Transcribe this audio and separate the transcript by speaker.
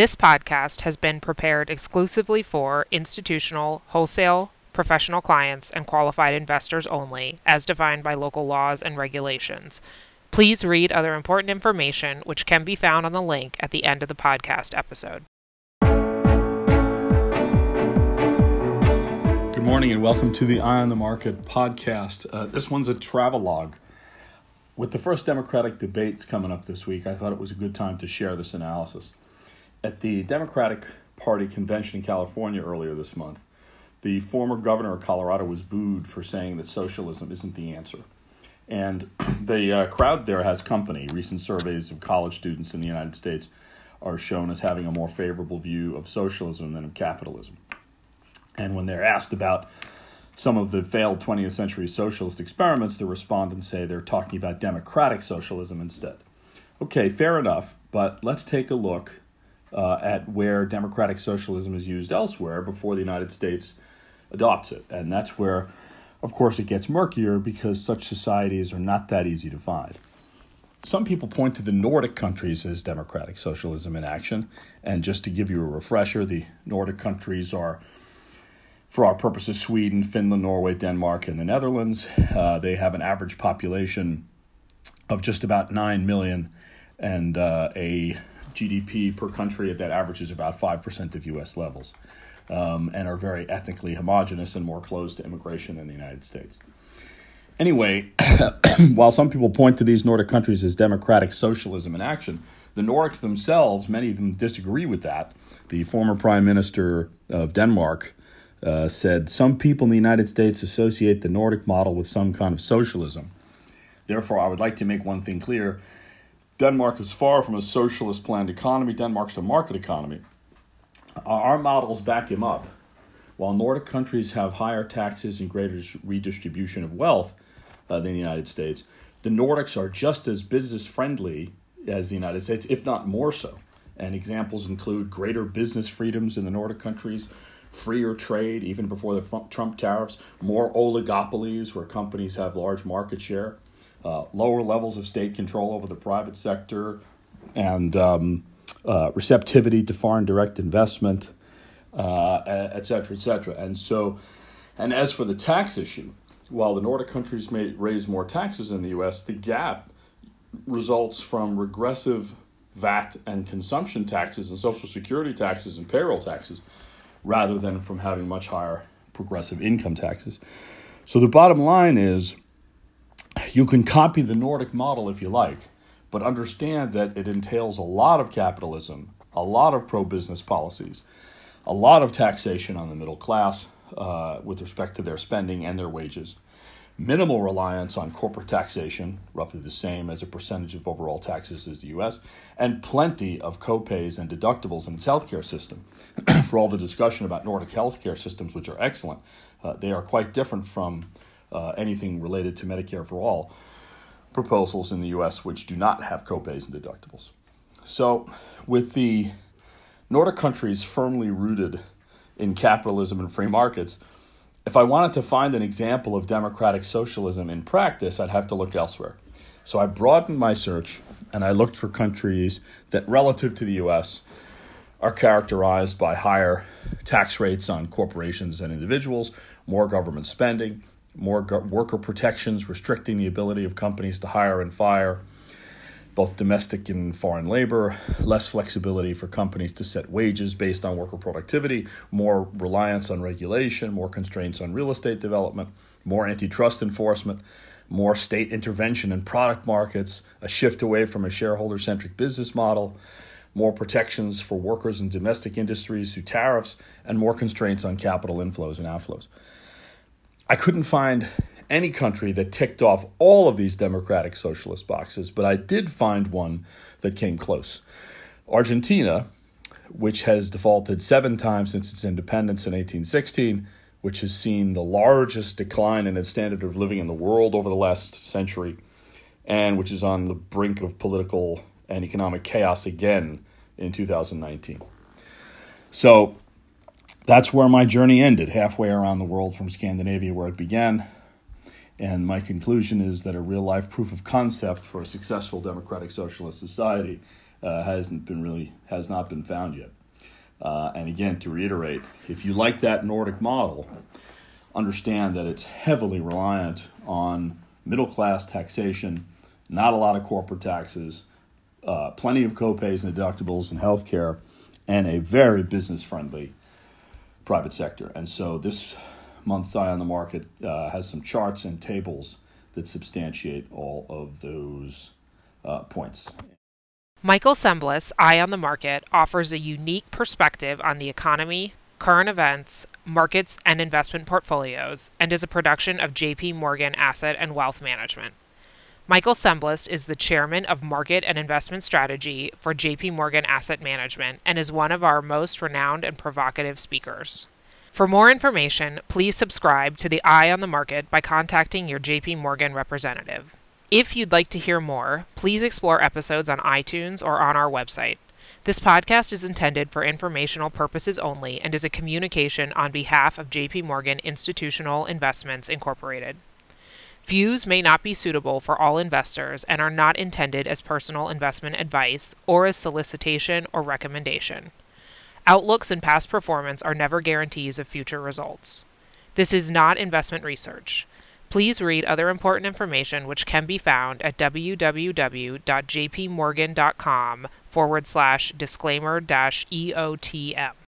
Speaker 1: This podcast has been prepared exclusively for institutional, wholesale, professional clients, and qualified investors only, as defined by local laws and regulations. Please read other important information, which can be found on the link at the end of the podcast episode.
Speaker 2: Good morning and welcome to the Eye on the Market podcast. Uh, this one's a travelogue. With the first Democratic debates coming up this week, I thought it was a good time to share this analysis. At the Democratic Party convention in California earlier this month, the former governor of Colorado was booed for saying that socialism isn't the answer. And the uh, crowd there has company. Recent surveys of college students in the United States are shown as having a more favorable view of socialism than of capitalism. And when they're asked about some of the failed 20th century socialist experiments, the respondents say they're talking about democratic socialism instead. Okay, fair enough, but let's take a look uh, at where democratic socialism is used elsewhere before the United States adopts it. And that's where, of course, it gets murkier because such societies are not that easy to find. Some people point to the Nordic countries as democratic socialism in action. And just to give you a refresher, the Nordic countries are for our purposes, Sweden, Finland, Norway, Denmark, and the Netherlands. Uh, they have an average population of just about 9 million and uh, a GDP per country at that average is about 5% of US levels um, and are very ethnically homogenous and more closed to immigration than the United States. Anyway, while some people point to these Nordic countries as democratic socialism in action, the Nordics themselves, many of them disagree with that. The former Prime Minister of Denmark, uh, said some people in the United States associate the Nordic model with some kind of socialism. Therefore, I would like to make one thing clear Denmark is far from a socialist planned economy, Denmark's a market economy. Our models back him up. While Nordic countries have higher taxes and greater redistribution of wealth uh, than the United States, the Nordics are just as business friendly as the United States, if not more so. And examples include greater business freedoms in the Nordic countries, freer trade, even before the Trump tariffs, more oligopolies where companies have large market share, uh, lower levels of state control over the private sector, and um, uh, receptivity to foreign direct investment, uh, et cetera, et cetera. And so, and as for the tax issue, while the Nordic countries may raise more taxes in the U.S., the gap results from regressive VAT and consumption taxes and Social Security taxes and payroll taxes rather than from having much higher progressive income taxes. So the bottom line is you can copy the Nordic model if you like, but understand that it entails a lot of capitalism, a lot of pro business policies, a lot of taxation on the middle class uh, with respect to their spending and their wages minimal reliance on corporate taxation, roughly the same as a percentage of overall taxes as the US, and plenty of copays and deductibles in its healthcare system. For all the discussion about Nordic healthcare systems, which are excellent, uh, they are quite different from uh, anything related to Medicare for all proposals in the US, which do not have copays and deductibles. So, with the Nordic countries firmly rooted in capitalism and free markets, if I wanted to find an example of democratic socialism in practice, I'd have to look elsewhere. So I broadened my search and I looked for countries that, relative to the US, are characterized by higher tax rates on corporations and individuals, more government spending, more worker protections restricting the ability of companies to hire and fire, both domestic and foreign labor, less flexibility for companies to set wages based on worker productivity, more reliance on regulation, more constraints on real estate development, more antitrust enforcement, more state intervention in product markets, a shift away from a shareholder centric business model, more protections for workers in domestic industries through tariffs, and more constraints on capital inflows and outflows. I couldn't find any country that ticked off all of these democratic socialist boxes, but I did find one that came close. Argentina, which has defaulted seven times since its independence in 1816, which has seen the largest decline in its standard of living in the world over the last century, and which is on the brink of political and economic chaos again in 2019. So that's where my journey ended, halfway around the world from Scandinavia, where it began, and my conclusion is that a real life proof of concept for a successful democratic socialist society uh, hasn't been really has not been found yet. Uh, and again, to reiterate, if you like that Nordic model, understand that it's heavily reliant on middle class taxation, not a lot of corporate taxes, uh, plenty of copays and deductibles and healthcare, and a very business friendly private sector. And so this month's Eye on the Market uh, has some charts and tables that substantiate all of those uh, points.
Speaker 1: Michael Cembalest, Eye on the Market, offers a unique perspective on the economy, current events, markets, and investment portfolios, and is a production of JP Morgan Asset and Wealth Management. Michael Cembalest is the chairman of market and investment strategy for JP Morgan Asset Management and is one of our most renowned and provocative speakers. For more information, please subscribe to the Eye on the Market by contacting your JP Morgan representative. If you'd like to hear more, please explore episodes on iTunes or on our website. This podcast is intended for informational purposes only and is a communication on behalf of JP Morgan Institutional Investments Incorporated. Views may not be suitable for all investors and are not intended as personal investment advice or as solicitation or recommendation. Outlooks and past performance are never guarantees of future results. This is not investment research. Please read other important information which can be found at www.jpmorgan.com forward slash disclaimer EOTM.